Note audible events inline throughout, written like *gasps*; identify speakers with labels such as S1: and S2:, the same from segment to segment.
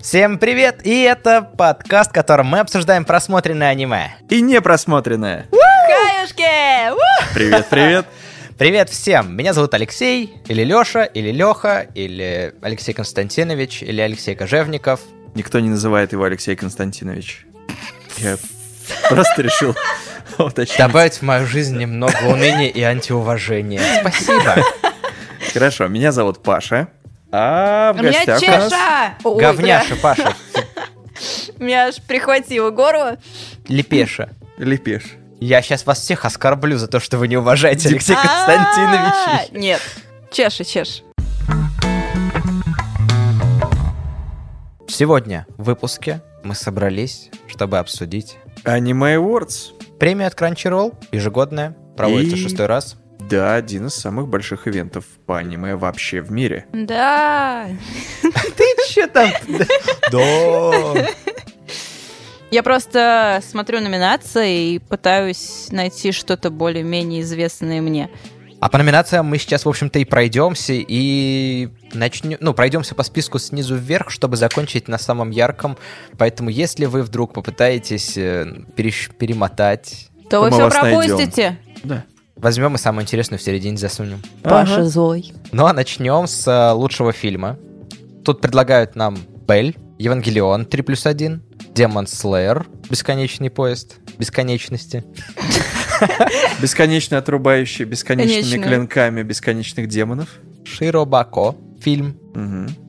S1: Всем привет! И это подкаст, в котором мы обсуждаем просмотренное аниме.
S2: И не просмотренное.
S3: Каюшки!
S2: Привет, привет. *laughs*
S1: Привет всем! Меня зовут Алексей, или Лёша, или Лёха, или Алексей Константинович, или Алексей Кожевников.
S2: Никто не называет его Алексей Константинович. Я просто решил *laughs* уточнить.
S1: Добавить в мою жизнь немного уныния и антиуважения. Спасибо. *laughs*
S2: Хорошо, меня зовут Паша. А в
S3: У меня
S2: гостях у нас...
S3: чеша! Ой,
S1: Говняша, Паша.
S3: бля, *laughs* Меня аж прихватило горло.
S1: Лепеша.
S2: Лепеш.
S1: Я сейчас вас всех оскорблю за то, что вы не уважаете Алексея Константиновича.
S3: Нет. Чеши, чеш.
S1: Сегодня в выпуске мы собрались, чтобы обсудить
S2: Anime Awards.
S1: премию от Crunchyroll, ежегодная, проводится
S2: И-
S1: шестой раз.
S2: Да, один из самых больших ивентов по аниме вообще в мире.
S3: Да. *laughs*
S1: Ты че там? Да.
S3: Я просто смотрю номинации и пытаюсь найти что-то более-менее известное мне.
S1: А по номинациям мы сейчас, в общем-то, и пройдемся, и начнем, ну, пройдемся по списку снизу вверх, чтобы закончить на самом ярком. Поэтому, если вы вдруг попытаетесь э, перещ- перемотать,
S3: То вы
S2: мы
S3: все
S2: вас найдем.
S3: пропустите.
S2: Да.
S1: Возьмем и самую интересную в середине засунем.
S3: Паша злой.
S1: Ну а начнем с э, лучшего фильма. Тут предлагают нам Бель, Евангелион 3 плюс 1, Демон Слэйер, Бесконечный поезд, Бесконечности, *laughs*
S2: Бесконечно отрубающий бесконечными клинками бесконечных демонов.
S1: Широбако фильм,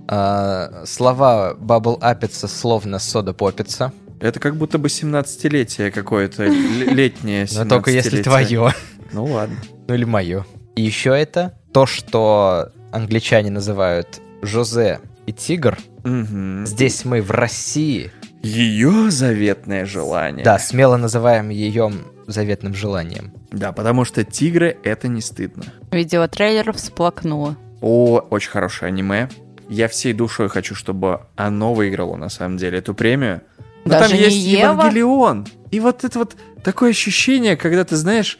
S1: э, слова Бабл Апица словно сода попица,
S2: Это как будто бы 17-летие какое-то, летнее
S1: но только если
S2: 17-летие.
S1: твое,
S2: Ну ладно.
S1: ну или мое. И еще это то, что англичане называют Жозе и Тигр.
S2: Мгм.
S1: Здесь мы в России,
S2: Ее заветное желание.
S1: да, смело называем ее заветным желанием.
S2: Да, потому что тигры это не стыдно.
S3: Видела трейлер, всплакнула.
S2: О, очень хорошее аниме. Я всей душой хочу, чтобы оно выиграло на самом деле эту премию. Но
S3: Даже
S2: там
S3: не
S2: есть
S3: Ева?
S2: Евангелион. И вот это вот такое ощущение, когда ты знаешь,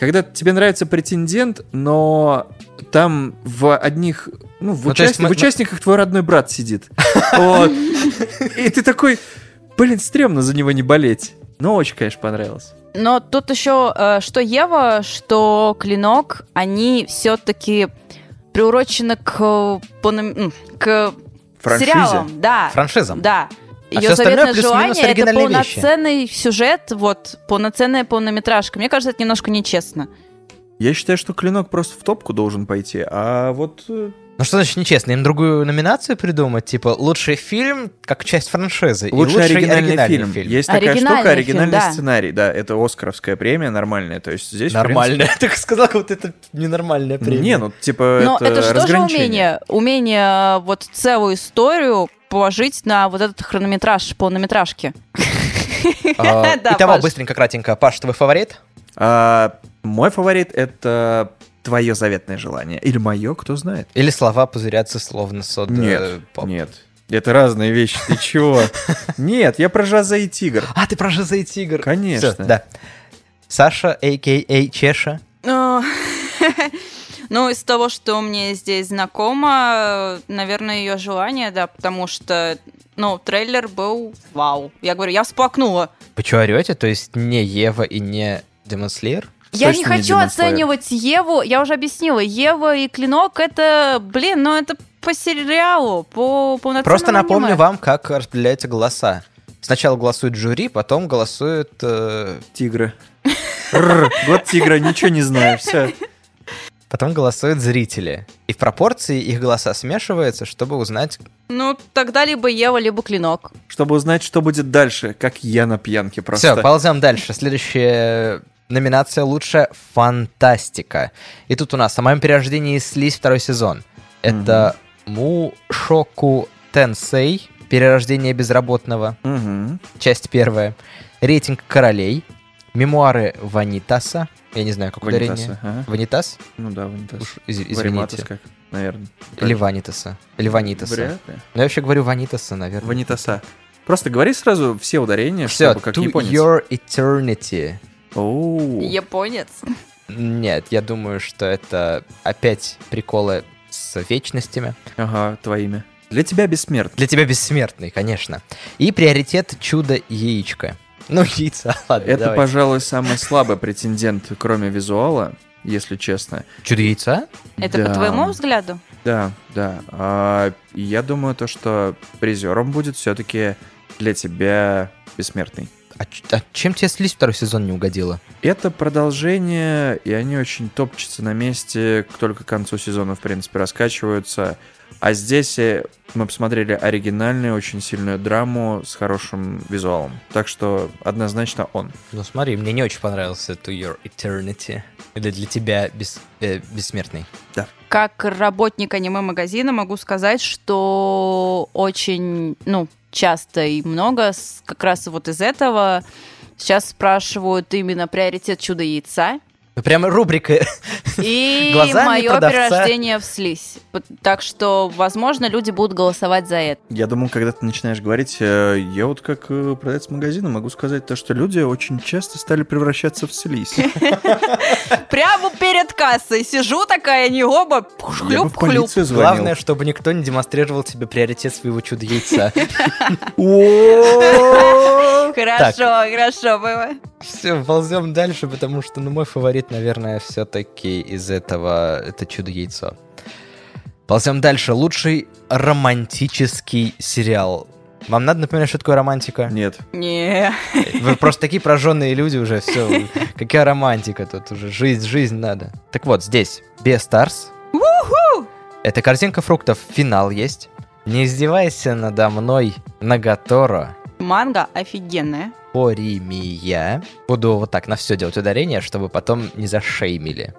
S2: когда тебе нравится претендент, но там в одних, ну, в,
S1: Ну, то есть
S2: в участниках твой родной брат сидит. Вот. И ты такой, блин, стрёмно за него не болеть. Но очень, конечно, понравилось.
S3: Но тут еще, э, что Ева, что Клинок, они все-таки приурочены к, э, к
S2: Франшизе.
S3: сериалам. Да,
S1: Франшизам.
S3: да.
S1: А
S3: Ее
S1: остальное
S3: заветное желание это
S1: оригинальные вещи.
S3: полноценный сюжет, вот полноценная полнометражка. Мне кажется, это немножко нечестно.
S2: Я считаю, что Клинок просто в топку должен пойти, а вот... э,
S1: Ну что значит нечестно? Им другую номинацию придумать? Типа лучший фильм как часть франшизы. и
S2: Лучший оригинальный, фильм. Есть такая
S3: Оригинальный
S2: штука, оригинальный
S3: фильм, да.
S2: сценарий. Да, это Оскаровская премия нормальная. То есть здесь, в
S1: Нормально. *laughs* Ты сказал, как будто это ненормальная
S2: принципе,
S1: премия.
S2: Не, ну типа
S3: Но
S2: это,
S3: это, же тоже умение. Умение э, вот целую историю положить на вот этот хронометраж полнометражки.
S1: А, *laughs* Итого,
S3: Паш.
S1: быстренько, кратенько. Паш, твой фаворит?
S2: А, мой фаворит это твое заветное желание. Или мое, кто знает.
S1: Или слова пузырятся словно сода
S2: Нет,
S1: поп?
S2: нет. Это разные вещи, ты чего? *laughs* Нет, я про Жозе и Тигр.
S1: А, ты про Жозе и Тигр.
S2: Конечно.
S1: Да. Саша, а.к.а. Чеша. *laughs*
S3: Ну, из того, что мне здесь знакомо, наверное, ее желание, да, потому что, ну, трейлер был вау. Я говорю, я всплакнула.
S1: Вы что, орете? То есть не Ева и не Демон Слеер?
S3: Я
S2: Точно
S3: не
S2: не
S3: хочу
S2: Demon Slayer.
S3: оценивать Еву, я уже объяснила. Ева и Клинок это, блин, ну это по сериалу, по полноценному
S1: Просто напомню
S3: аниме.
S1: вам, как распределяются голоса. Сначала голосует жюри, потом голосует... э,
S2: Тигры. Год тигра, ничего не знаю, все.
S1: Потом голосуют зрители. И в пропорции их голоса смешиваются, чтобы узнать...
S3: Ну, тогда либо Ева, либо Клинок.
S2: Чтобы узнать, что будет дальше, как я на пьянке просто.
S1: Все, ползем дальше. Следующая номинация «Лучшая фантастика». И тут у нас о моем перерождении слизь второй сезон. Это Мушоку Тенсей, перерождение безработного,
S2: Мгм.
S1: часть первая. Рейтинг королей, мемуары Ванитаса. Я не знаю, как ударение.
S2: Ванитаса, ага.
S1: Ванитас?
S2: Ну да, Ванитас.
S1: Уж из- извините.
S2: как, наверное.
S1: Или Ванитаса. Или Ванитаса.
S2: Вряд ли.
S1: Ну, я вообще говорю Ванитаса, наверное.
S2: Ванитаса. Просто говори сразу все ударения,
S1: Все,
S2: чтобы как
S1: to
S2: японец.
S1: your eternity.
S2: Оу.
S3: Японец.
S1: Нет, я думаю, что это опять приколы с вечностями.
S2: Ага, твоими. Для тебя бессмертный.
S1: Для тебя бессмертный, конечно. И приоритет чудо-яичко. *laughs* Ну, яйца, ладно,
S2: Это,
S1: давай.
S2: пожалуй, самый слабый претендент, кроме визуала, если честно.
S1: Чудо-яйца?
S3: Это
S2: Да.
S3: по твоему взгляду?
S2: Да, да. А, я думаю, то, что призером будет все-таки для тебя бессмертный.
S1: А, а чем тебе слизь второй сезон не угодила?
S2: Это продолжение, и они очень топчутся на месте, только к концу сезона, в принципе, раскачиваются. А здесь э, мы посмотрели оригинальную, очень сильную драму с хорошим визуалом. Так что однозначно он.
S1: Ну смотри, мне не очень понравился To Your Eternity. Или для тебя бес- э, бессмертный.
S3: Как работник аниме-магазина могу сказать, что очень, ну, часто и много как раз вот из этого сейчас спрашивают именно приоритет чудо-яйца
S1: Прямо рубрика.
S3: и *laughs* мое
S1: продавца.
S3: перерождение в слизь. Так что, возможно, люди будут голосовать за это.
S2: Я думаю, когда ты начинаешь говорить, э, я вот как э, продавец магазина могу сказать то, что люди очень часто стали превращаться в слизь. *laughs*
S3: Прямо перед кассой сижу такая, не оба, хлюп-хлюп.
S1: Главное, чтобы никто не демонстрировал тебе приоритет своего чудо-яйца. *laughs*
S2: О!
S3: Хорошо, хорошо было.
S1: Все, ползем дальше, потому что, ну, мой фаворит, наверное, все-таки из этого это чудо-яйцо. Ползем дальше. Лучший романтический сериал. Вам надо напоминать, что такое романтика?
S2: Нет.
S3: Не.
S1: Вы просто такие прожженные люди уже, все. Какая романтика тут уже? Жизнь, жизнь надо. Так вот, здесь Beastars. Это картинка фруктов. Финал есть. Не издевайся надо мной, Нагаторо.
S3: Манга офигенная.
S1: Поримия. Буду вот так на все делать ударение, чтобы потом не зашеймили.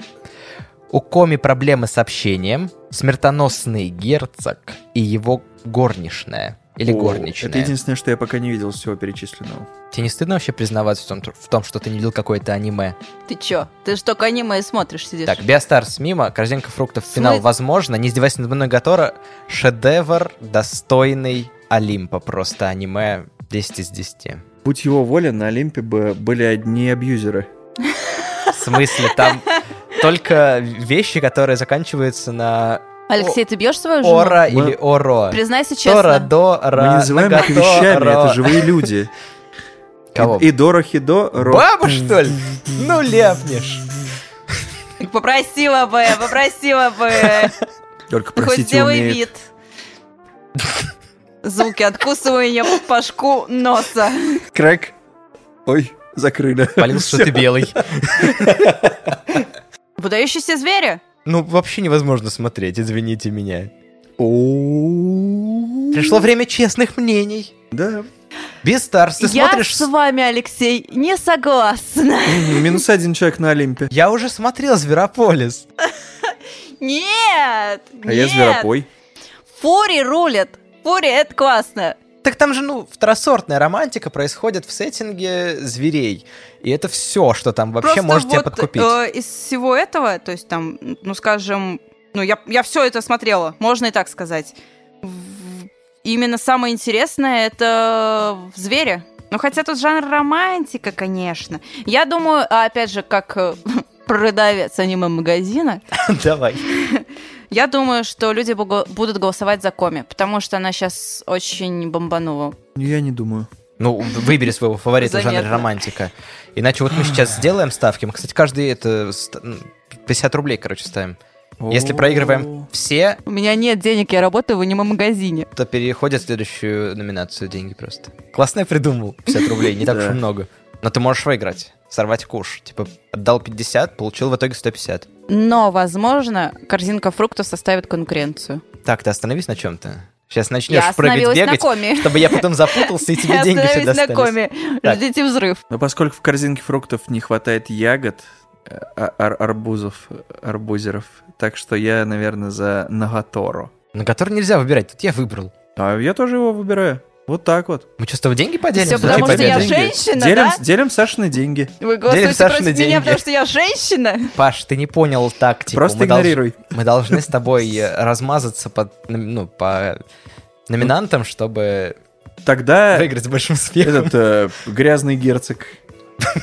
S1: У Коми проблемы с общением. Смертоносный герцог и его горничная. Или
S2: О,
S1: горничная.
S2: Это единственное, что я пока не видел всего перечисленного.
S1: Тебе не стыдно вообще признаваться в том, в том, что ты не видел какое-то аниме?
S3: Ты чё? Ты ж только аниме смотришь, сидишь.
S1: Так, Биостарс мимо, корзинка фруктов, финал
S3: Смы-
S1: возможно. Не издевайся над мной, Гатора. Шедевр, достойный Олимпа. Просто аниме 10 из 10.
S2: Будь его воля, на Олимпе бы были одни абьюзеры.
S1: В смысле, там только вещи, которые заканчиваются на
S3: Алексей, ты бьешь свою жену?
S1: ора
S2: Мы-
S1: или оро.
S3: Признайся
S1: Тора,
S3: честно.
S1: до,
S2: Мы
S1: ра,
S2: не называем их вещами,
S1: ро.
S2: это живые люди. *laughs*
S1: Кого?
S2: И, и Дора Хидо, Ро.
S1: Баба, что ли? Ну, ляпнешь.
S3: Попросила бы, попросила бы.
S2: Только
S3: Ты хоть сделай
S2: умеет.
S3: вид. Звуки откусывания пашку носа.
S2: Крэк. Ой, закрыли.
S1: Полился, что ты белый.
S3: Выдающиеся звери?
S1: Ну, вообще невозможно смотреть, извините меня. Пришло время честных мнений.
S2: Да.
S1: Без Старс, ты
S3: Я
S1: смотришь...
S3: с вами, Алексей, не согласна.
S2: Минус один человек на Олимпе.
S1: Я уже смотрел Зверополис. *laughs*
S3: Нет!
S2: А я зверопой.
S3: Фури рулят. Фури, это классно.
S1: Так там же, ну, второсортная романтика происходит в сеттинге зверей. И это все, что там вообще
S3: Просто
S1: может тебя
S3: вот,
S1: подкупить.
S3: э, из всего этого, то есть там, ну, скажем, ну, я, я все это смотрела, можно и так сказать. Именно самое интересное это в звере. Ну, хотя тут жанр романтика, конечно. Я думаю, опять же, как э, *laughs* продавец аниме-магазина, *laughs*
S1: Давай.
S3: Я думаю, что люди будут голосовать за Коми, потому что она сейчас очень бомбанула.
S2: Я не думаю.
S1: Ну, выбери своего фаворита в жанре романтика. Иначе вот мы сейчас *sighs* сделаем ставки. Мы, кстати, каждый это ст- м, 50 рублей, короче, ставим. Если проигрываем все,
S3: У меня нет денег, я работаю в аниме-магазине.
S1: то переходят в следующую номинацию деньги просто. Классно я придумал. 50 рублей, не так *laughs* уж и много. Но ты можешь выиграть, сорвать куш. Типа, отдал 50, получил в итоге 150.
S3: Но, возможно, корзинка фруктов составит конкуренцию.
S1: Так, ты остановись на чем-то. Сейчас начнешь
S3: я
S1: прыгать, бегать,
S3: коме.
S1: чтобы я потом запутался и *laughs* тебе
S3: Я
S1: деньги все
S3: остановилась на
S1: достались.
S3: коме.
S1: Так.
S3: Ждите взрыв.
S2: Но поскольку в корзинке фруктов не хватает ягод, э, а- ар- арбузов, э, арбузеров, так что я, наверное, за Нагаторо.
S1: На который нельзя выбирать, тут я выбрал.
S2: А я тоже его выбираю. Вот так вот.
S1: Мы что, с тобой деньги поделим?
S3: Все потому что я
S1: победы?
S3: женщина,
S2: делим,
S3: да?
S2: делим Сашины деньги.
S3: Вы голосуете против
S1: деньги.
S3: меня, потому что я женщина?
S1: Паш, ты не понял тактику.
S2: Просто
S1: Мы долж-
S2: игнорируй.
S1: Мы должны с тобой размазаться под, ну, по номинантам, чтобы
S2: Тогда
S1: выиграть с большим успехом.
S2: этот э, грязный герцог. *laughs*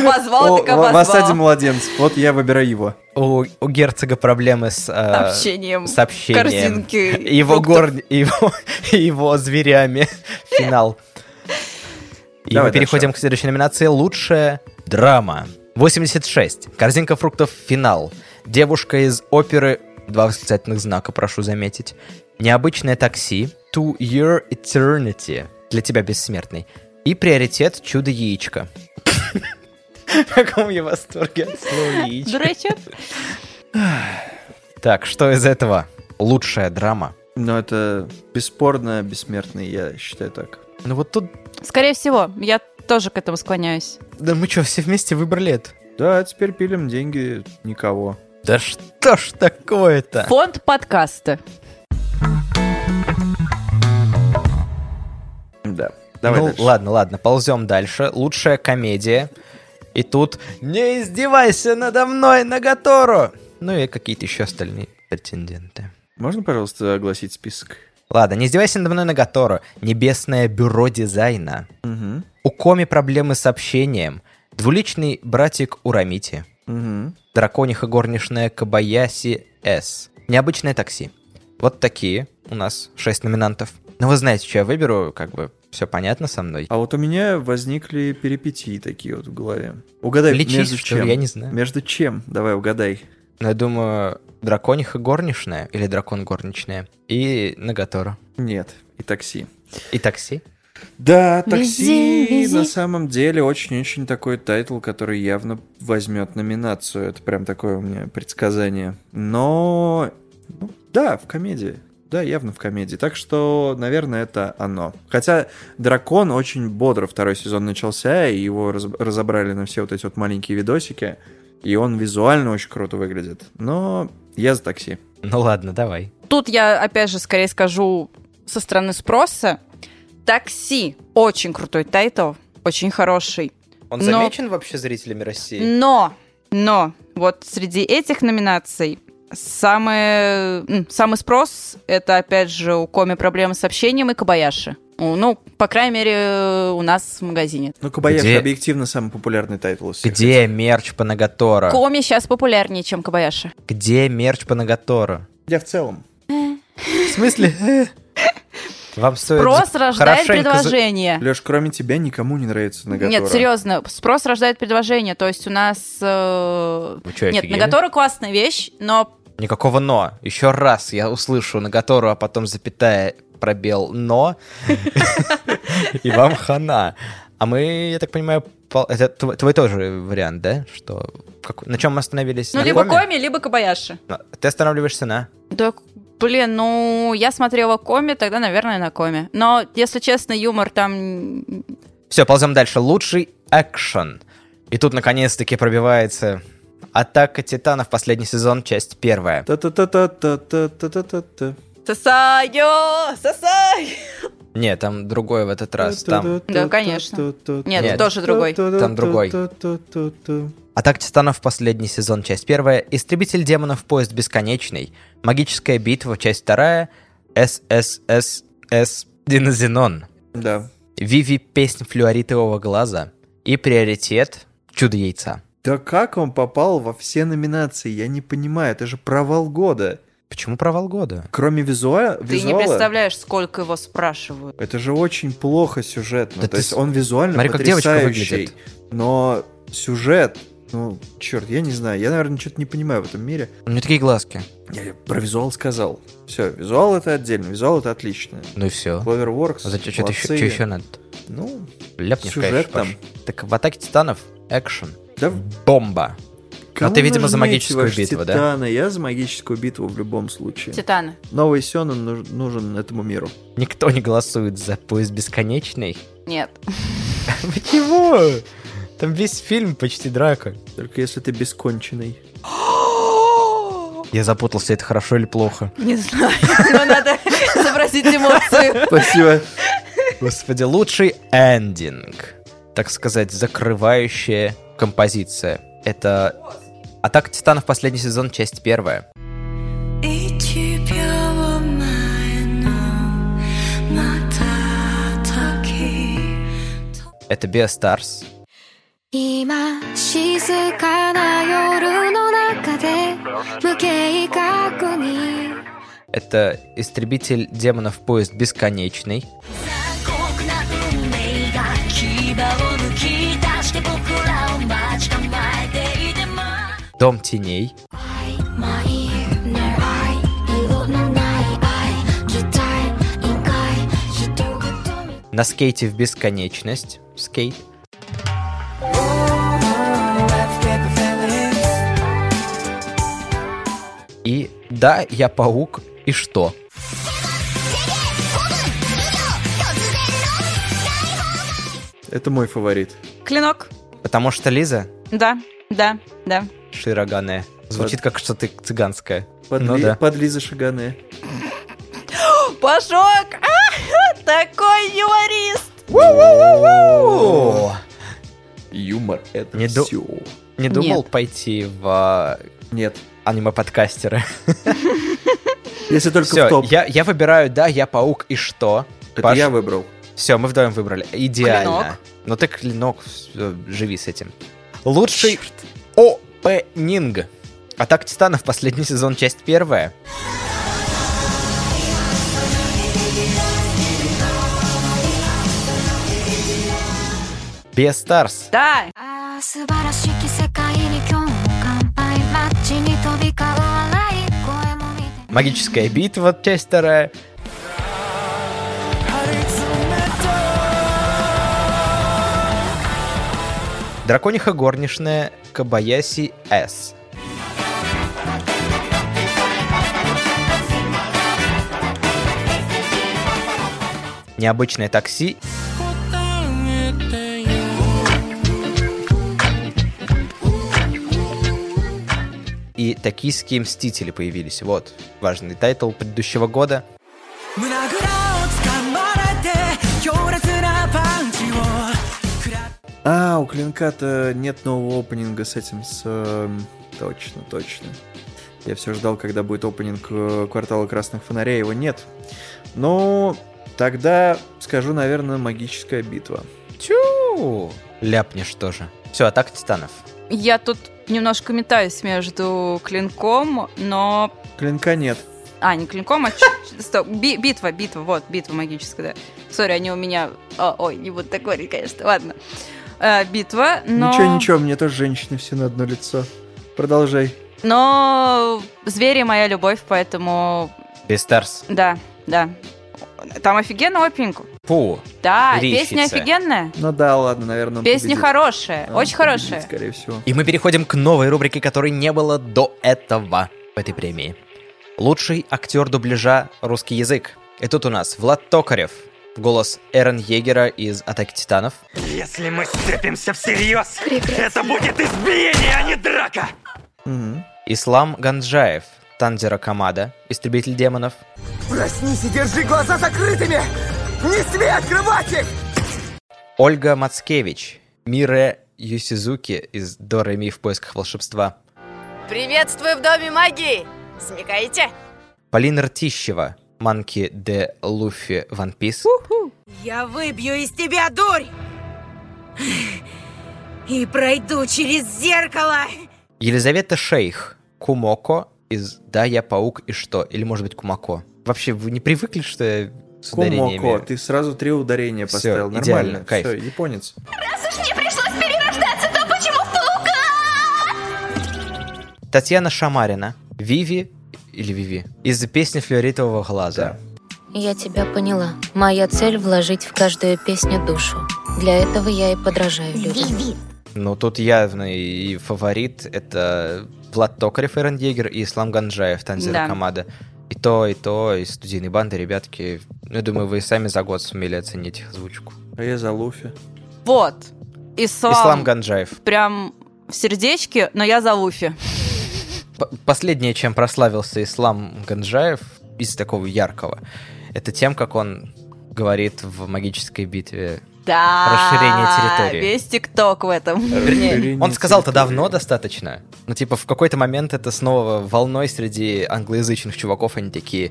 S3: Обозвал, так
S2: О, в- осаде младенцев. Вот я выбираю его.
S1: У, у герцога проблемы с, э,
S3: Общением.
S1: с общением.
S3: корзинки
S1: Его, гор... его, его зверями. Финал. И
S2: Давай
S1: мы переходим к следующей номинации. Лучшая драма. 86. Корзинка фруктов. Финал. Девушка из оперы. Два восклицательных знака, прошу заметить. Необычное такси. To Your Eternity. Для тебя бессмертный. И приоритет чудо-яичко. *laughs* В каком я восторге от слова яичко.
S3: Дурачок.
S1: Так, что из этого? Лучшая драма.
S2: Но это бесспорно бессмертный, я считаю так.
S1: Ну вот тут...
S3: Скорее всего, я тоже к этому склоняюсь.
S1: Да мы что, все вместе выбрали это?
S2: Да, теперь пилим деньги никого.
S1: Да что ж такое-то?
S3: Фонд подкаста.
S2: Да. Давай
S1: ну
S2: дальше.
S1: ладно, ладно, ползем дальше. Лучшая комедия. И тут «Не издевайся надо мной, Нагатору!» Ну и какие-то еще остальные претенденты.
S2: Можно, пожалуйста, огласить список?
S1: Ладно, «Не издевайся надо мной, Нагатору». Небесное бюро дизайна.
S2: Угу.
S1: У Коми проблемы с общением. Двуличный братик Урамити.
S2: Угу.
S1: Дракониха горничная Кабаяси С. Необычное такси. Вот такие у нас шесть номинантов. Ну вы знаете, что я выберу, как бы все понятно со мной.
S2: А вот у меня возникли перипетии такие вот в голове. Угадай,
S1: Лечись,
S2: между
S1: ли,
S2: чем?
S1: я не знаю.
S2: Между чем? Давай, угадай.
S1: Ну, я думаю, дракониха горничная или дракон горничная и Нагатора.
S2: Нет, и такси.
S1: И такси.
S2: Да,
S3: Вези,
S2: такси
S3: вези.
S2: на самом деле очень-очень такой title, который явно возьмет номинацию. Это прям такое у меня предсказание. Но, ну, да, в комедии. Да, явно в комедии. Так что, наверное, это оно. Хотя Дракон очень бодро второй сезон начался, и его раз- разобрали на все вот эти вот маленькие видосики. И он визуально очень круто выглядит. Но я за такси.
S1: Ну ладно, давай.
S3: Тут я, опять же, скорее скажу со стороны спроса. Такси. Очень крутой title. Очень хороший.
S1: Он
S3: Но-
S1: замечен вообще зрителями России?
S3: Но, но, вот среди этих номинаций самый, самый спрос это, опять же, у Коми проблемы с общением и Кабаяши. Ну, по крайней мере, у нас в магазине.
S2: Ну, Кабаяши
S1: Где-
S2: объективно самый популярный title
S1: Где мерч по Нагаторо?
S3: Коми сейчас популярнее, чем Кабаяши.
S1: Где мерч по Нагатора?
S2: Я в целом.
S1: В смысле? *laughs* Вам стоит
S3: Спрос рождает
S1: хорошенько за-
S3: предложение.
S2: Леш, кроме тебя никому не нравится Нагатора.
S3: Нет, серьезно, спрос рождает предложение. То есть у нас... э,
S1: Вы чё,
S3: Нет,
S1: офигели?
S3: Нагатора классная вещь, но
S1: Никакого «но». Еще раз я услышу Нагатору, а потом запятая пробел «но», и вам хана. А мы, я так понимаю, это тв- твой тоже вариант, да? Что как- на чем мы остановились?
S3: ну
S1: На
S3: либо
S1: коме?
S3: Коми, либо Кабаяши.
S1: Ты останавливаешься на?
S3: Да, блин, ну, я смотрела Коми, тогда, наверное, на Коми. Но, если честно, юмор там...
S1: Все, ползем дальше. Лучший экшен. И тут наконец-таки пробивается Атака Титанов, последний сезон, часть первая.
S3: Сасайо! Сасай!
S1: Нет, там другой в этот раз. Там
S3: Да, конечно. Нет,
S1: Нет.
S3: тоже другой.
S1: Там другой. Атака Титанов, последний сезон, часть первая. Истребитель демонов, поезд бесконечный. Магическая битва, часть вторая. СССС Динозенон.
S2: Да.
S1: Виви, песнь флюоритового глаза. И приоритет Чудо яйца.
S2: Да как он попал во все номинации? Я не понимаю, это же провал года.
S1: Почему провал года?
S2: Кроме визуа...
S3: Ты не
S2: визуала,
S3: представляешь, сколько его спрашивают.
S2: это же очень плохо сюжетно.
S1: Да
S2: То
S1: ты
S2: есть
S1: с-
S2: он визуально
S1: Смотри, как девочка
S2: потрясающий.
S1: выглядит.
S2: Но сюжет, ну, черт, я не знаю. Я, наверное, что-то не понимаю в этом мире.
S1: У него такие глазки.
S2: Я про визуал сказал. Все, визуал это отдельно, визуал это отлично.
S1: Ну и все.
S2: Cloverworks,
S1: А зачем что еще, что еще надо?
S2: Ну,
S1: Ляпнешь,
S2: Сюжет
S1: конечно,
S2: там.
S1: Паш. Так в Атаке Титанов экшен.
S2: да
S1: Бомба.
S2: кому
S1: ты, видимо, за магическую битву, да?
S2: Титаны? Я за магическую битву в любом случае.
S3: Титаны.
S2: Новый Сёнэн нуж- нужен этому миру.
S1: Никто не голосует за поезд бесконечный.
S3: Нет. *laughs*
S1: Почему? Там весь фильм почти драка.
S2: Только если ты бесконченный.
S1: Я запутался, это хорошо или плохо?
S3: Не знаю, но надо изобразить эмоции.
S2: Спасибо.
S1: Господи, лучший эндинг. Так сказать, закрывающая композиция. Это «Атака Титанов. Последний сезон. Часть первая». Это Биостарс.
S4: 今静かな夜の中で無計画に
S1: Это истребитель демонов поезд бесконечный.
S5: 残酷な運命が牙
S1: И да, я паук. И что?
S2: Это мой фаворит.
S3: Клинок.
S1: Потому что Лиза
S3: Да, да, да.
S1: Широганая. Звучит как что-то цыганское.
S2: Под,
S1: Ну
S2: Ли-
S1: да.
S2: под Лиза Шагане. *gasps*
S3: Пашок! А, *laughs* Такой юморист!
S2: Юмор — это
S1: Не ду-
S2: все.
S1: Не думал
S3: Нет.
S1: пойти в
S2: Нет.
S1: а, аниме-подкастеры. *laughs*
S2: Если только в
S1: Все,
S2: топ.
S1: я, я выбираю, да, я паук, и что?
S2: Это
S1: Паш-
S2: я выбрал.
S1: Все, мы вдвоем выбрали. Идеально.
S3: Клинок.
S1: Ну ты клинок, живи с этим. Лучший опенинг. Атак Титанов, последний сезон, часть первая. Бестарс.
S3: Да,
S1: Магическая битва, часть вторая. Дракониха горничная Кабаяси С. Необычное такси. и «Токийские мстители» появились. Вот, важный title предыдущего года.
S2: А, у Клинка-то нет нового опенинга с этим, с... Эм, точно, точно. Я все ждал, когда будет опенинг э, квартала красных фонарей, его нет. Но тогда скажу, наверное, магическая битва.
S1: Тю! Ляпнешь тоже. Все, атака титанов.
S3: Я тут немножко метаюсь между клинком, но...
S2: Клинка нет.
S3: А, не клинком, а... Стоп, би- битва, битва, вот, битва магическая, да. Sorry, они у меня... О, ой, не буду так говорить, конечно, ладно. Э, битва, но...
S2: Ничего, ничего, мне тоже женщины все на одно лицо. Продолжай.
S3: Но звери моя любовь, поэтому...
S1: Beastars.
S3: Да, да. Там офигенно опенинг.
S1: Фу.
S3: Да,
S1: Рищица.
S3: песня офигенная.
S2: Ну да, ладно, наверное, он
S3: Песня
S2: победит.
S3: хорошая,
S2: Он
S3: очень
S2: победит,
S3: хорошая.
S2: Скорее всего.
S1: И мы переходим к новой рубрике, которой не было до этого в этой премии. Лучший актер дубляжа русский язык. И тут у нас Влад Токарев, голос Эрен Егера из «Атаки титанов».
S6: Если мы сцепимся всерьез, это будет избиение, а не драка!
S2: Мгм.
S1: Ислам Ганджаев, Танзера Камада, Истребитель демонов.
S6: Проснись и держи глаза закрытыми! Не смей открывать их!
S1: Ольга Мацкевич, Мире Юсизуки из Дора Ми в поисках волшебства.
S7: Приветствую в Доме магии! Смекаете?
S1: Полина Ртищева, Манки де Луфи Ван Пис.
S7: Я выбью из тебя дурь! И пройду через зеркало!
S1: Елизавета Шейх, Кумоко из «Да, я паук и что?» Или, может быть, Кумако. Вообще, вы не привыкли, что я с?
S2: Кумоко, ты сразу три ударения
S1: Всё,
S2: поставил.
S1: идеально,
S2: Нормально.
S1: кайф.
S2: Все, японец.
S1: Татьяна Шамарина, Виви или Виви, из песни «Флюоритового глаза».
S8: Я тебя поняла. Моя цель — вложить в каждую песню душу. Для этого я и подражаю людям.
S1: Ну, тут явный фаворит — это Влад Токарев, Эрен Егер и Ислам Ганджаев, Танзера
S3: Да.
S1: Камада. И то, и то, из студийной банды, ребятки. Ну, я думаю, вы сами за год сумели оценить их озвучку.
S2: А я за Луфи.
S3: Вот. Ислам,
S1: Ислам Ганджаев.
S3: прям в сердечке, но я за Луфи.
S1: Последнее, чем прославился Ислам Ганджаев из такого яркого, это тем, как он говорит в магической битве.
S3: Да.
S1: Расширение территории.
S3: Весь ТикТок в этом.
S2: Расширение
S1: он сказал-то
S2: территории.
S1: давно достаточно. Ну, типа, в какой-то момент это снова волной среди англоязычных чуваков, они такие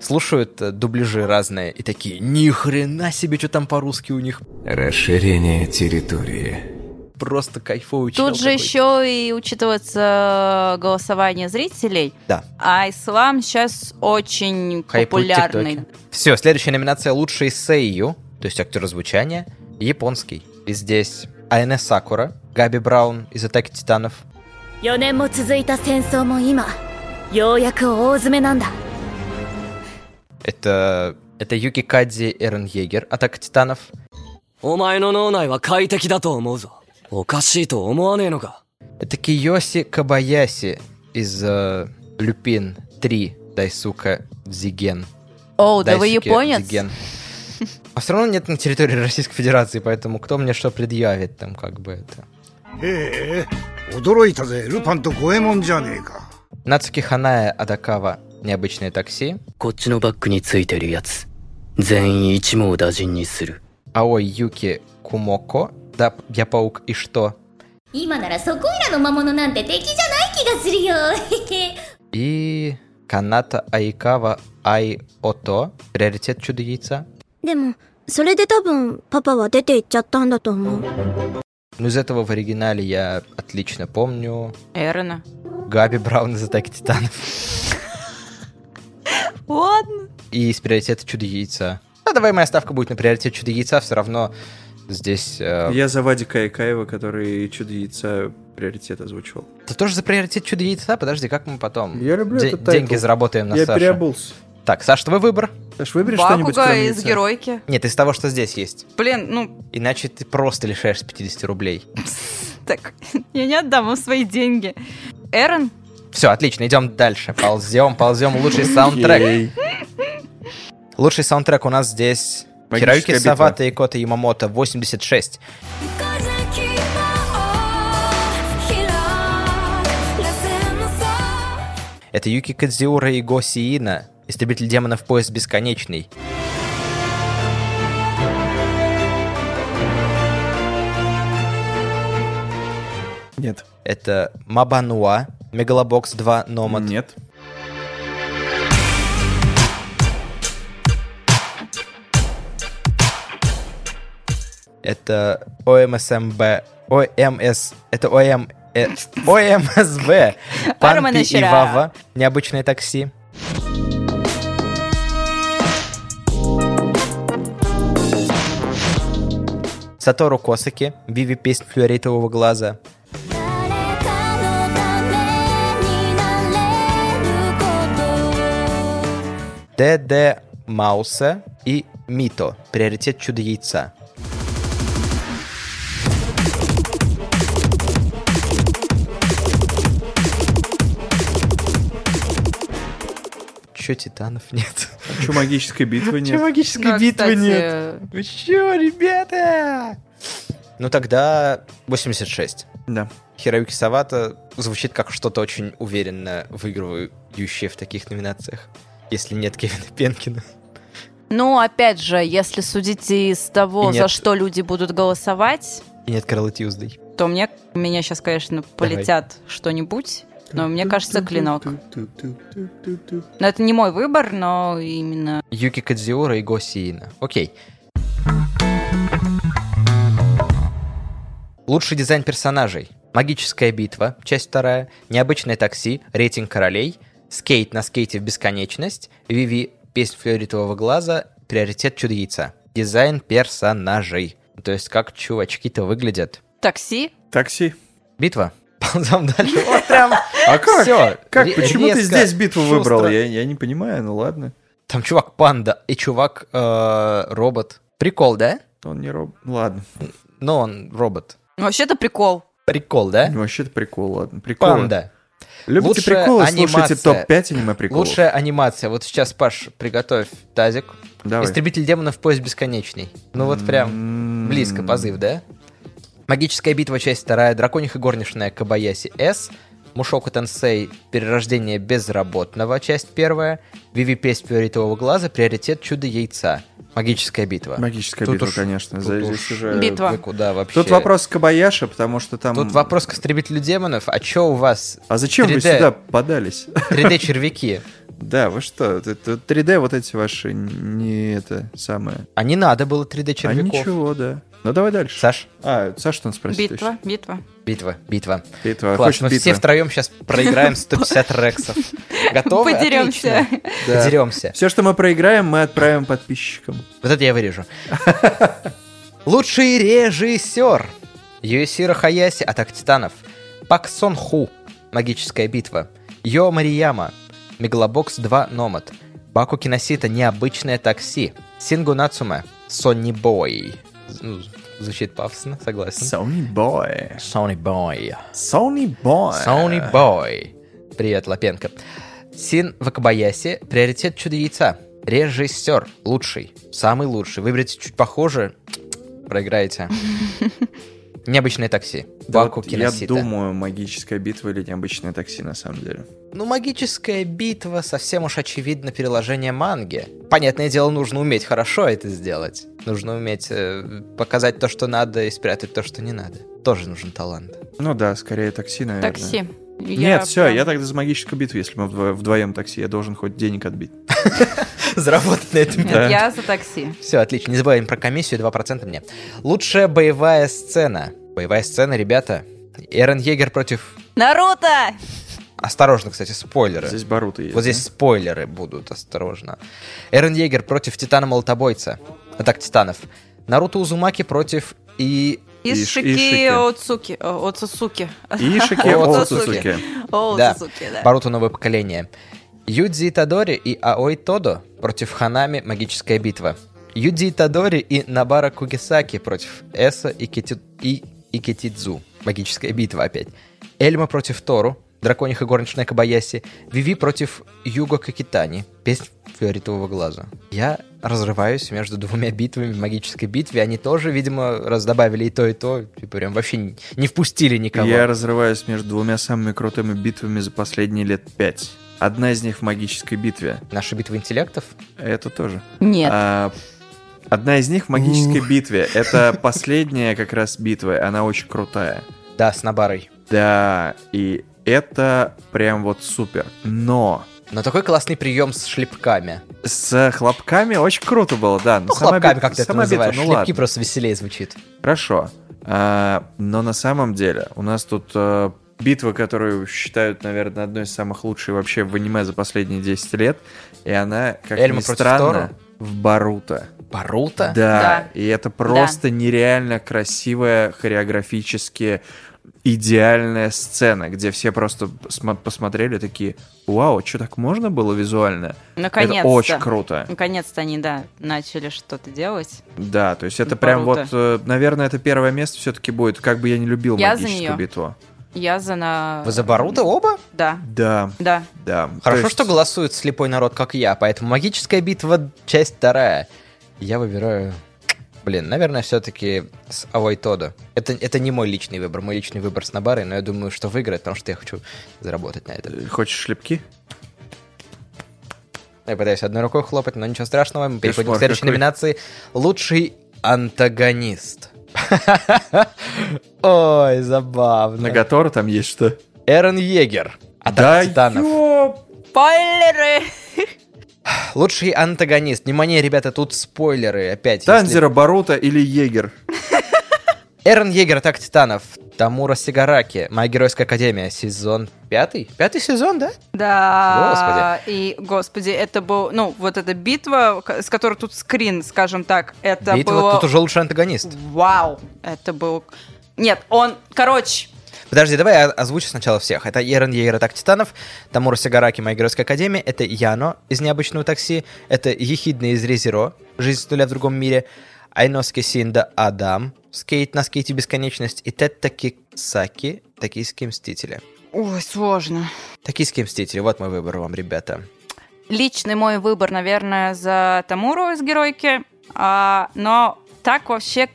S1: слушают э, дубляжи разные и такие, ни хрена себе, что там по-русски у них.
S9: Расширение территории
S1: просто кайфовый чел
S3: Тут же
S1: какой-то.
S3: еще и учитывается голосование зрителей.
S1: Да.
S3: А ислам сейчас очень
S1: Хайпует в
S3: популярный.
S1: ТикТоке. Все, следующая номинация «Лучший сейю», то есть актер звучания, японский. И здесь Айне Сакура, Габи Браун из «Атаки Титанов»,
S5: 4年も続いた戦争も今ようやく大詰めなんだ
S1: это, это Юки Кадзи Эрен Егер, «Атака Титанов»,
S9: お前の脳内は快適だと思うぞ。 おかしいと思わねえのか。
S1: это Киоси Кабаяси из э, Люпин 3, Дайсука Зиген.
S3: О, да вы
S1: Дайсуке
S3: японец?
S1: Зиген. А все равно нет на территории Российской Федерации, поэтому кто мне что предъявит там, как бы это.
S10: へえ驚いたぜルパンと五右衛門じゃねえか
S1: Нацуки Ханая Адакава «Необычное такси»,
S9: こっちのバッグについてるやつ。全員一網打尽にする。
S1: Аой Юки Кумоко, да, Я паук и что? *laughs*
S4: 今ならそこいらの魔物なんて敵じゃない気がするよ
S1: И Каната Айкава Ай Ото, приоритет чудо яйца.
S4: でもそれで多分パパは出て行っちゃったんだと思う
S1: Ну, из этого в оригинале я отлично помню
S3: Эрена.
S1: Габи Браун из «Атаки Титанов». *laughs*
S3: Ладно.
S1: И из приоритета чудо яйца. А давай моя ставка будет на приоритет чудо яйца, все равно здесь... э,
S2: Я за Вадика Икаева, который чудо яйца приоритет озвучивал.
S1: Ты тоже за приоритет чудо яйца? Подожди, как мы потом
S2: Я люблю
S1: де-
S2: этот title.
S1: деньги заработаем на
S2: Я
S1: Саше?
S2: переобулся.
S1: Так, Саш, твой выбор?
S2: Саш, выбери что-нибудь,
S3: Бакуга
S2: кроме
S3: из
S2: яйца.
S3: геройки.
S1: Нет, из того, что здесь есть.
S3: Блин, ну,
S1: Иначе ты просто лишаешься 50 рублей. *laughs*
S3: так, *laughs* я не отдам вам свои деньги. Эрен?
S1: Все, отлично, идем дальше. Ползем, ползем. Лучший саундтрек. Лучший саундтрек у нас здесь Хироюки Савата и Кота Ямамото, 86. Это Юки Кадзиура и Госиина, Истребитель демонов Поезд Бесконечный.
S2: Нет.
S1: Это Мабануа, Мегалобокс 2, Номад.
S2: Нет.
S1: это ОМСМБ, ОМС, это ОМ, э, ОМСБ, *laughs* Панпи и Вава, необычное такси. Сатору Косаки, Виви песнь флюоритового глаза, ДД Мауса и Мито. Приоритет чудо яйца. Чё титанов нет?
S2: Че магической битвы
S1: Чё
S2: нет?
S1: магической
S3: Да,
S1: битвы
S3: кстати,
S1: нет? Вы чё, ребята? Ну тогда 86.
S2: Да.
S1: Хироюки Савата звучит как что-то очень уверенно выигрывающее в таких номинациях. Если нет Кевина Пенкина.
S3: Ну, опять же, если судить из того,
S1: И
S3: за
S1: нет-
S3: что люди будут голосовать,
S1: И нет Карла Тьюздей.
S3: то мне, меня сейчас, конечно, полетят что-нибудь. Но мне кажется, клинок. Но это не мой выбор, но именно...
S1: Юки Кадзиура и Го Сиина. Окей. Лучший дизайн персонажей. Магическая битва, часть вторая. Необычное такси, рейтинг королей. Скейт на скейте в бесконечность. Виви, песнь флюоритового глаза. Приоритет чудо яйца. Дизайн персонажей. То есть как чувачки-то выглядят.
S3: Такси?
S2: Такси.
S1: Битва. Ползем дальше. Вот прям
S2: А как?
S1: Всё,
S2: Как? Почему ты здесь битву
S1: шустро.
S2: выбрал? Я, я не понимаю, ну ладно.
S1: Там чувак панда и чувак э, робот. Прикол, да?
S2: Он не роб... Ну ладно.
S1: Но он робот.
S3: Вообще-то прикол.
S1: Прикол, да?
S2: Ну, Вообще-то прикол, ладно. Прикол.
S1: Панда.
S2: Любите
S1: Лучшая
S2: приколы? Слушайте
S1: анимация.
S2: топ-5 аниме-приколов.
S1: Лучшая анимация. Вот сейчас, Паш, приготовь тазик.
S2: Давай.
S1: Истребитель демонов поезд бесконечный. Ну вот прям близко позыв, да? Магическая битва, часть вторая. Дракониха горничная Кабаяси С. Мушоку Тенсей Перерождение безработного, часть первая. Виви песнь фиолетового глаза. Приоритет чудо яйца. Магическая битва.
S2: Магическая
S1: Тут
S2: битва,
S1: уж-
S2: конечно.
S1: тут
S2: За-
S1: уж
S2: Здесь уже...
S3: Битва.
S1: Вы куда вообще?
S2: Тут вопрос Кабаяша, потому что там...
S1: Тут вопрос к истребителю демонов. А чё у вас
S2: А зачем вы
S1: 3D
S2: сюда подались? *laughs*
S1: 3D-червяки? *laughs*
S2: Да, вы что? Это- это 3D вот эти ваши не это самое.
S1: А не надо было
S2: А
S1: 3D-червяков.
S2: ничего, да. Ну давай дальше.
S1: Саш?
S2: А, Саша надо спросить.
S3: Битва, битва.
S1: Битва, битва.
S2: Битва.
S1: Класс,
S2: Хочет
S1: мы
S2: битвы.
S1: все втроем сейчас проиграем 150 рексов. *laughs* Готовы?
S3: Подеремся.
S2: Да.
S1: Подеремся.
S2: Все, что мы проиграем, мы отправим подписчикам.
S1: Вот это я вырежу. *laughs* Лучший режиссер. Юэсиро Хаяси, Атак Титанов. Пак Сон Ху, Магическая битва. Йо Марияма, Мегалобокс 2 Номад. Баку Киносита, Необычное такси. Сингу Нацуме, Сонни Бой. Ну, звучит пафосно, согласен.
S2: Sony Boy.
S1: Sony Boy.
S2: Sony Boy.
S1: Sony Boy. Привет, Лапенко. Син Вакабаяси, приоритет чудо яйца. Режиссер, лучший, самый лучший. Выберите чуть похоже, проиграете. Необычное такси.
S2: Да
S1: Баку
S2: вот я
S1: Киносита.
S2: думаю, магическая битва или необычное такси на самом деле.
S1: Ну, магическая битва совсем уж очевидно переложение манги. Понятное дело, нужно уметь хорошо это сделать. Нужно уметь э, показать то, что надо, и спрятать то, что не надо. Тоже нужен талант.
S2: Ну да, скорее такси, наверное.
S3: Такси.
S2: Нет,
S3: Я
S2: все,
S3: прям-
S2: я тогда за магическую битву, если мы вдво- вдвоем такси, я должен хоть денег отбить. *laughs*
S1: Заработать на этом.
S3: Нет,
S2: Да.
S3: я за такси.
S1: Все, отлично. Не забываем про комиссию, 2% мне. Лучшая боевая сцена. Боевая сцена, ребята. Эрен Егер против...
S3: Наруто!
S1: Осторожно, кстати, спойлеры.
S2: Здесь Баруто есть.
S1: Вот здесь спойлеры будут, осторожно. Эрен Егер против Титана Молотобойца. Атак Титанов. Наруто Узумаки против и...
S3: Ишики. Оцуки. Оцусуки.
S2: Ишики
S1: Оцусуки.
S2: Оцусуки.
S1: Да.
S3: Да.
S1: Боруто новое поколение. Юдзи Итадори и Аой Тодо против Ханами Магическая битва. Юдзи Итадори и Набара Кугисаки против Эса и, Кити... и Икетидзу. Магическая битва опять. Эльма против Тору. Дракониха горничная Кабаяси. Виви против Юго Какитани. Песнь фиолетового глаза. Я разрываюсь между двумя битвами магической битве. Они тоже, видимо, раз добавили и то, и то. Типа прям вообще не впустили никого.
S2: Я разрываюсь между двумя самыми крутыми битвами за последние лет пять. Одна из них в магической битве.
S1: Наша битва интеллектов.
S2: Это тоже.
S3: Нет.
S2: А, одна из них в магической битве. *laughs* Это последняя как раз битва. Она очень крутая.
S1: Да, с Набарой.
S2: Да, и это прям вот супер. Но
S1: Но такой классный прием с шлепками.
S2: с хлопками очень круто было, да. но
S1: Ну,
S2: сама
S1: хлопками,
S2: бит-
S1: как ты это
S2: сама битва,
S1: называешь.
S2: ну
S1: Шлепки
S2: ладно.
S1: просто веселее звучит.
S2: Хорошо. А, но на самом деле у нас тут э, битва, которую считают, наверное, одной из самых лучших вообще в аниме за последние 10 лет. И она, как
S1: Эльма
S2: ни странно,
S1: Тору?
S2: в Боруто.
S1: Боруто?
S2: Да,
S3: Да.
S2: и это просто нереально красивая, хореографически идеальная сцена, где все просто смо- посмотрели такие, вау, что так можно было визуально?
S3: Наконец-то.
S2: Это очень круто.
S3: Наконец-то они, да, начали что-то делать.
S2: Да, то есть это прям вот, э, наверное, это первое место все-таки будет, как бы я не любил
S3: Я за
S2: магическую битву.
S3: Я за на...
S1: Вы за Боруто оба?
S3: Да,
S2: Да,
S3: да.
S2: да.
S1: Хорошо,
S2: есть-
S1: что голосует слепой народ, как я, поэтому магическая битва, часть вторая. Я выбираю... Блин, наверное, все-таки с Авой Тодо. Это, это не мой личный выбор. Мой личный выбор с Набарой, но я думаю, что выиграет, потому что я хочу заработать на это.
S2: Э, Хочешь шлепки?
S1: Я пытаюсь одной рукой хлопать, но ничего страшного. Мы переходим
S2: Кошмар
S1: к следующей
S2: какой.
S1: номинации. Лучший антагонист. *laughs* Ой, забавно.
S2: Нагатора там есть что?
S1: Эрен Егер. Атака
S2: Да
S1: титанов.
S2: ёп!
S3: Спойлеры! *sighs*
S1: Лучший антагонист. Внимание, ребята, тут спойлеры опять. если-
S2: Танзера, Боруто или Егер? *laughs*
S1: Эрен Егер, Атака титанов. Тамура Сигараки. Моя геройская академия. Сезон пятый? Пятый сезон, да?
S3: Да. И, господи, это был, ну, вот эта битва, с которой тут скрин, скажем так, это
S1: Битва,
S3: было...
S1: тут уже лучший антагонист.
S3: Вау! Это был... Нет, он, короче,
S1: Подожди, давай я озвучу сначала всех. Это Эрен Егер, Атака титанов. Тамура Сигараки, Моя геройская академия. Это Яно из Необычного такси. Это Ехидна из Резеро. Жизнь с нуля в другом мире. Айноски Синда Адам. Скейт на скейте бесконечность. И Тетта Кисаки. Токийские мстители.
S3: ой, сложно.
S1: Токийские мстители. Вот мой выбор вам, ребята.
S3: Личный мой выбор, наверное, за Тамуру из геройки. А, но так вообще,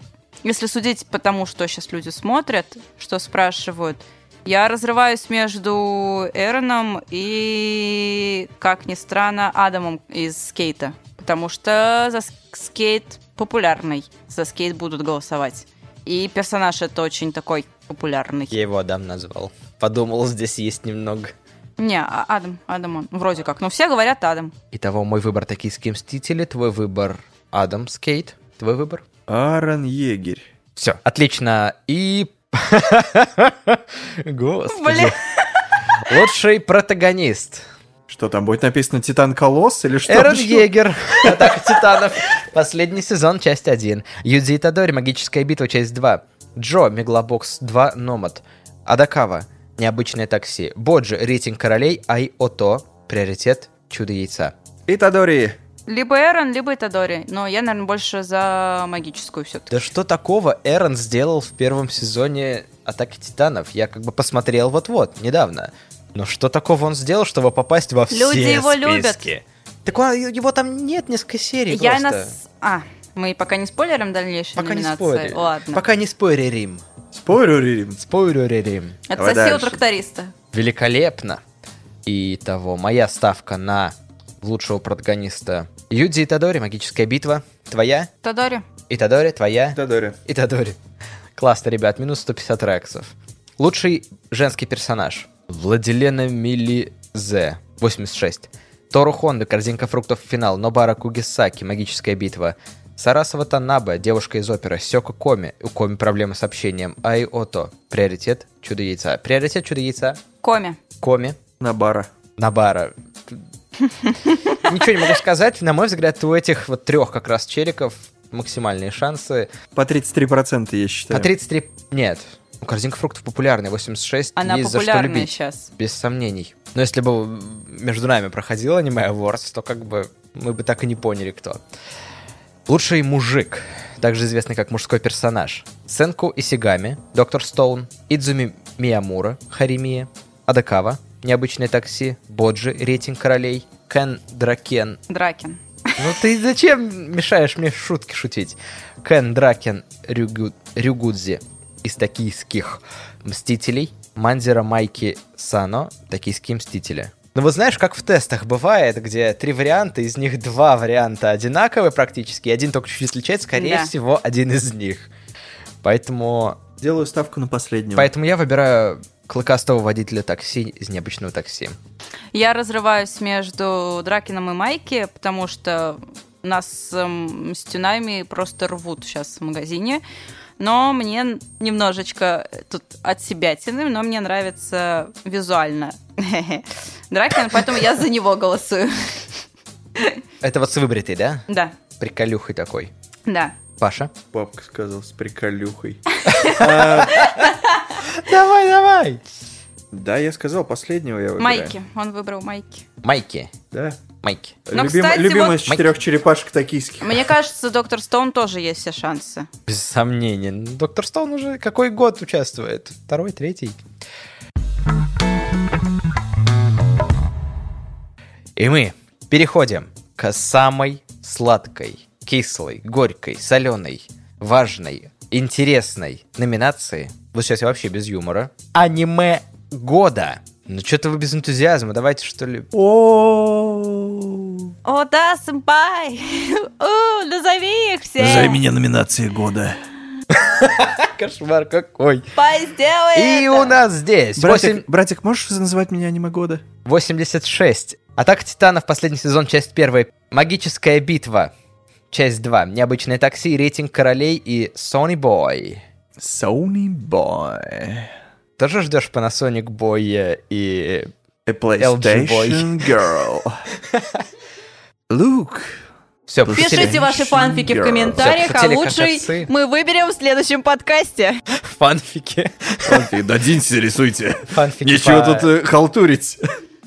S3: если судить по тому, что сейчас люди смотрят, что спрашивают, я разрываюсь между Эроном и, как ни странно, Адамом из скейта. Потому что за ск- скейт популярный. За скейт будут голосовать. И персонаж это очень такой популярный.
S1: Я его Адам назвал. Подумал, здесь есть немного.
S3: Не, а- Адам, Адам он, вроде как. Но все говорят Адам.
S1: Итого, мой выбор «Токийские мстители», твой выбор «Адам Скейт», твой выбор?
S2: Эрен Йегер.
S1: Все, отлично. И... *laughs* Господи.
S3: Блин.
S1: Лучший протагонист.
S2: Что там будет написано Титан Колосс или что?
S1: Эрен Йегер, *laughs* Атака Титанов. Последний сезон, часть 1. Юдзи Итадори, Магическая битва, часть 2. Джо, Мегалобокс 2, Номад. Адакава, Необычное такси. Боджи, Рейтинг королей, Айото, Приоритет, Чудо яйца.
S2: Итадори.
S3: Либо Эрон, либо Итадори. Но я, наверное, больше за магическую все-таки.
S1: Да что такого Эрон сделал в первом сезоне Атаки Титанов? Я как бы посмотрел вот-вот, недавно. Но что такого он сделал, чтобы попасть во все
S3: Люди его
S1: списки?
S3: любят.
S1: Так он- его там нет несколько серий
S3: Я
S1: просто.
S3: нас... А, мы пока не спойлерим дальнейшие
S1: Пока не
S3: номинации?
S1: спорим.
S3: Ладно.
S1: Пока не спойлерим.
S2: Спойлерим.
S1: Спойлерим.
S3: Отсоси у тракториста.
S1: Великолепно. И того, моя ставка на лучшего протагониста Юдзи Итадори, Магическая битва. Твоя?
S3: Итадори.
S1: Итадори, твоя?
S2: Итадори.
S1: Итадори. Классно, ребят, минус 150 рексов. Лучший женский персонаж. Владилена Милизе, 86. Тору Хонда, корзинка фруктов, финал. Нобара Кугисаки, магическая битва. Сарасова Танаба, девушка из оперы. Сёка Коми, у Коми проблемы с общением. Ай Ото, приоритет, чудо яйца. Приоритет, чудо яйца.
S3: Коми.
S1: Коми,
S2: Набара.
S1: Набара. *laughs* Ничего не могу сказать. На мой взгляд, у этих вот трех как раз челиков максимальные шансы.
S2: По 33% я считаю.
S1: По 33... Нет. Корзинка фруктов популярная, 86.
S3: Она
S1: есть за что
S3: популярная
S1: любить.
S3: сейчас.
S1: Без сомнений. Но если бы между нами проходил аниме Awards, то как бы мы бы так и не поняли, кто. Лучший мужик, также известный как мужской персонаж. Сенку Исигами, Доктор Стоун, Идзуми Миямура, Харимия, Адакава, Необычное такси, Боджи, Рейтинг королей, Кен Дракен.
S3: Дракин.
S1: Ну ты зачем мешаешь мне шутки шутить? Кен Дракен Рюгу- Рюгудзи из токийских Мстителей, Манзера Майки Сано, Токийские Мстители. Ну вот знаешь, как в тестах бывает, где три варианта, из них два варианта одинаковые практически, и один только чуть-чуть отличается, скорее
S3: Да.
S1: всего, один из них. Поэтому,
S2: Делаю ставку на последнего.
S1: поэтому я выбираю клыкастого водителя такси из необычного такси.
S3: Я разрываюсь между Дракином и Майки, потому что нас с эм, Стюнами просто рвут сейчас в магазине. Но мне немножечко тут от себя тяны, но мне нравится визуально *laughs* Дракин, поэтому я за него голосую.
S1: Это вот с выбритый, да?
S3: Да,
S1: Приколюхой такой.
S3: да.
S1: Паша?
S2: Папка сказал с приколюхой. *laughs*
S1: Давай, давай!
S2: Да, я сказал, последнего я выбираю.
S3: Майки, он выбрал Майки.
S1: Майки.
S2: Да.
S1: Майки.
S3: Но,
S2: Любим-
S3: кстати,
S2: любимый
S3: вот-
S2: из четырех черепашек токийских.
S3: Мне кажется, Доктор Стоун тоже есть все шансы.
S1: Без сомнения. Ну, Доктор Стоун уже какой год участвует? Второй, третий? И мы переходим к самой сладкой, кислой, горькой, соленой, важной, интересной номинации. Вот сейчас я вообще без юмора. Аниме года. Ну что-то вы без энтузиазма, давайте что ли.
S2: О,
S3: О, да, сэмпай! *laughs* О, назови их все!
S2: меня номинацией года. *laughs*
S1: Кошмар какой.
S3: Пай, сделай
S1: И
S3: это!
S1: у нас здесь
S2: Братик,
S1: восемь-
S2: братик, можешь называть меня аниме года?
S1: 86. Атака Титанов, последний сезон, часть первая. Магическая битва, часть 2. Необычное такси, рейтинг королей и Sony Boy.
S2: Sony Boy.
S1: Тоже ждешь Panasonic Boy и...
S2: A
S1: LG Boy.
S2: PlayStation Girl. *laughs* Luke.
S1: Все,
S3: Пишите ваши фанфики в
S2: Girl.
S3: комментариях,
S1: Всё,
S3: а лучший мы выберем в следующем подкасте. *laughs*
S1: фанфики.
S2: Фанфик, дадите, рисуйте.
S1: Фанфики
S2: Нечего
S1: по-
S2: тут э, халтурить.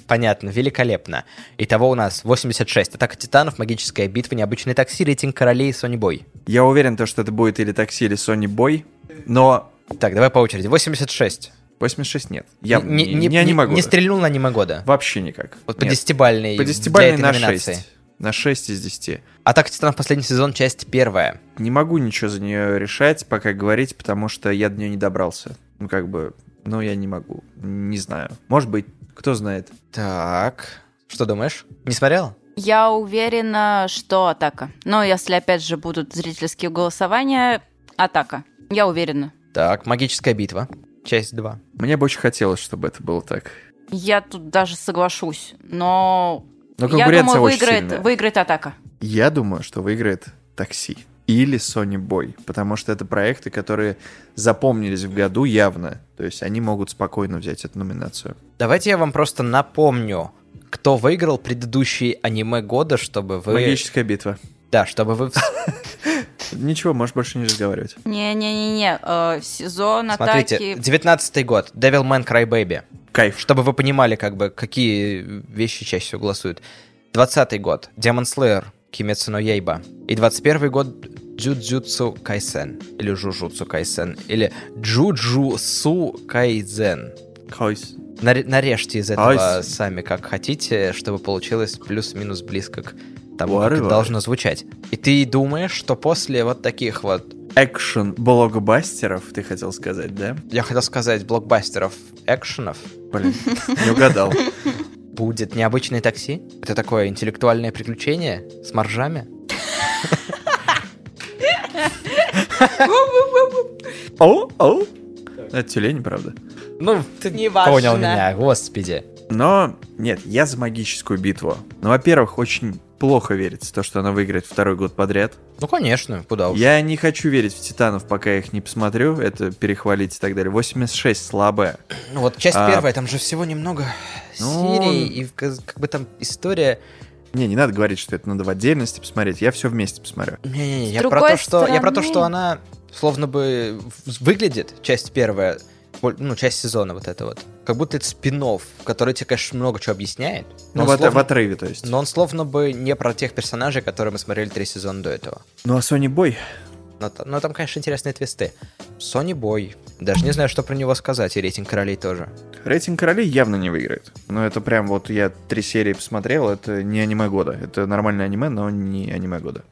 S1: Понятно, великолепно. Итого у нас 86. Атака Титанов, Магическая битва, Необычное такси, рейтинг королей и Sony Boy.
S2: Я уверен, то, что это будет или такси, или Sony Boy, но
S1: Так, давай по очереди. 86.
S2: 86 нет. Я
S1: не,
S2: не,
S1: не,
S2: не года.
S1: не стрельнул на аниме года.
S2: Вообще никак.
S1: Вот по десятибальной
S2: По
S1: этой
S2: на
S1: номинации.
S2: 6. На 6 из 10.
S1: Атака Титанов, последний сезон, часть первая.
S2: Не могу ничего за нее решать, пока говорить, потому что я до нее не добрался. Ну, как бы, ну, я не могу. Не знаю. Может быть, кто знает.
S1: Так, что думаешь? Не смотрел?
S3: Я уверена, что атака. Но если опять же будут зрительские голосования, атака. Я уверена.
S1: Так, Магическая битва, часть 2.
S2: Мне бы очень хотелось, чтобы это было так.
S3: Я тут даже соглашусь. Но
S2: Но
S3: я думаю, выиграет,
S2: сильная.
S3: выиграет атака.
S2: Я думаю, что выиграет такси. или Sony Boy, потому что это проекты, которые запомнились в году явно. То есть они могут спокойно взять эту номинацию.
S1: Давайте я вам просто напомню, кто выиграл предыдущие аниме года, чтобы вы...
S2: Магическая битва.
S1: Да, чтобы вы... *laughs*
S2: Ничего, можешь больше не разговаривать.
S3: Не-не-не-не, э, сезон
S1: Смотрите,
S3: атаки...
S1: 19 год, Devilman Crybaby.
S2: Кайф.
S1: Чтобы вы понимали, как бы, какие вещи чаще всего голосуют. 20 год, Demon Slayer, Kimetsu no Yaiba. И 21 год, Jujutsu Kaisen. Или Jujutsu Kaisen. Или Jujutsu Kaisen.
S2: Кайс.
S1: Наре- нарежьте из этого
S2: Айс.
S1: сами как хотите, чтобы получилось плюс-минус близко к тому, как
S2: Вары,
S1: это должно звучать. И ты думаешь, что после вот таких вот,
S2: Экшен блокбастеров, ты хотел сказать, да?
S1: я хотел сказать, блокбастеров, экшенов,
S2: Блин, не угадал. *laughs*
S1: будет необычное такси? Это такое интеллектуальное приключение с моржами?
S2: О, о. Это тюлень, правда.
S1: Ну, ты
S3: Неважно.
S1: понял меня, господи.
S2: Но нет, я за магическую битву. Ну, во-первых, очень плохо верится в то, что она выиграет второй год подряд.
S1: Ну, конечно, куда уж.
S2: Я не хочу верить в Титанов, пока я их не посмотрю. Это перехвалить и так далее. 86 слабая.
S1: Ну, вот часть
S2: А,
S1: первая, там же всего немного
S2: ну,
S1: серий, и как, как бы там история...
S2: Не, не надо говорить, что это надо в отдельности посмотреть. Я все вместе посмотрю.
S1: Не-не-не, я про, то, что, я про то,
S3: стороны-
S1: что она словно бы выглядит, часть первая, ну, часть сезона вот это вот, как будто это спин который тебе, конечно, много чего объясняет.
S2: Ну,
S1: он
S2: в,
S1: словно-
S2: в отрыве, то есть.
S1: но он словно бы не про тех персонажей, которые мы смотрели три сезона до этого.
S2: Ну, а Sony Boy?
S1: Но, но там, конечно, интересные твисты. Сони Бой. Даже не знаю, что про него сказать, и рейтинг королей тоже.
S2: Рейтинг королей явно не выиграет. Но это прям вот я три серии посмотрел, это не аниме года. Это нормальное аниме, но не аниме года.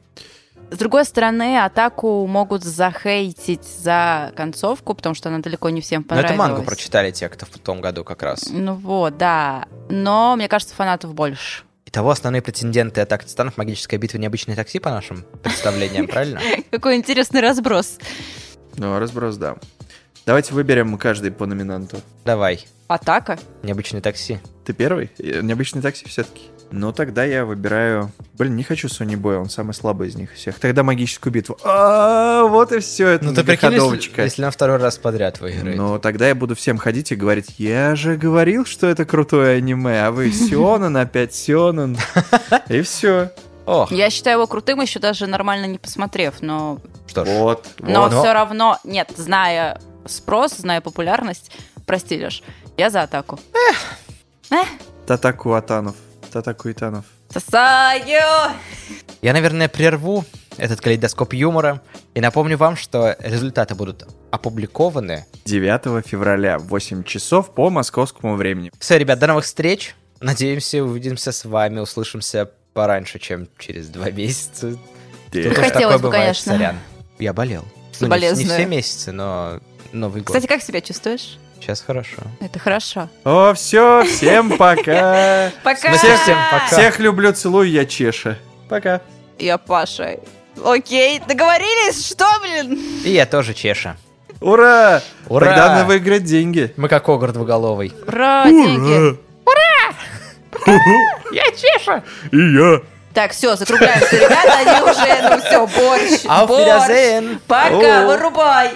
S3: С другой стороны, атаку могут захейтить за концовку, потому что она далеко не всем
S1: Но это
S3: понравилась.
S1: мангу прочитали те, кто в том году как раз.
S3: Ну вот, да. Но, мне кажется, фанатов больше.
S1: Итого основные претенденты Атака Титанов, Магическая битва, Необычное такси по нашим представлениям, правильно? *laughs*
S3: Какой интересный разброс.
S2: Ну, разброс, да. Давайте выберем каждый по номинанту.
S1: Давай.
S3: Атака?
S1: Необычное такси.
S2: Ты первый? Необычный такси все-таки. Ну, тогда я выбираю... Блин, не хочу Sony Boy, он самый слабый из них всех. Тогда магическую битву. А, вот и все, это
S1: Ну ты прикинь, если, если на второй раз подряд выиграет.
S2: Но тогда я буду всем ходить и говорить, я же говорил, что это крутое аниме, а вы Сионан опять Сионан. *laughs* И все.
S1: Ох,
S3: Я считаю его крутым, еще даже нормально не посмотрев, но...
S1: что ж.
S2: Вот.
S3: Но
S2: вот.
S3: все равно, нет, зная спрос, зная популярность, прости, Леш, я за атаку.
S2: Татаку Атанов. Татаку Итанов.
S3: Сосаю!
S1: Я, наверное, прерву этот калейдоскоп юмора и напомню вам, что результаты будут опубликованы.
S2: 9 февраля в 8 часов по московскому времени.
S1: Все, ребят, до новых встреч. Надеемся, увидимся с вами, услышимся пораньше, чем через два месяца. Тут уж
S3: Хотелось
S1: такое
S3: бы,
S1: бывает,
S3: конечно.
S1: сорян. Я болел. Ну, не, не все месяцы, но Новый год.
S3: Кстати, как себя чувствуешь?
S1: Сейчас хорошо.
S3: Это хорошо.
S2: О, все, всем *laughs* пока.
S3: Пока!
S1: Всех, всем пока.
S2: Всех люблю, целую, я Чеша. Пока.
S3: Я Паша. Окей, договорились? Что, блин?
S1: И я тоже Чеша.
S2: Ура!
S1: Ура!
S2: Тогда надо выиграть деньги.
S1: Мы как Огр двуголовый.
S3: Ура, деньги. *laughs*
S1: Я Чеша!
S2: И я.
S3: Так, все, закругляемся, ребята, они уже, ну все, борщ,
S1: Auf
S3: борщ. Пока, вырубай.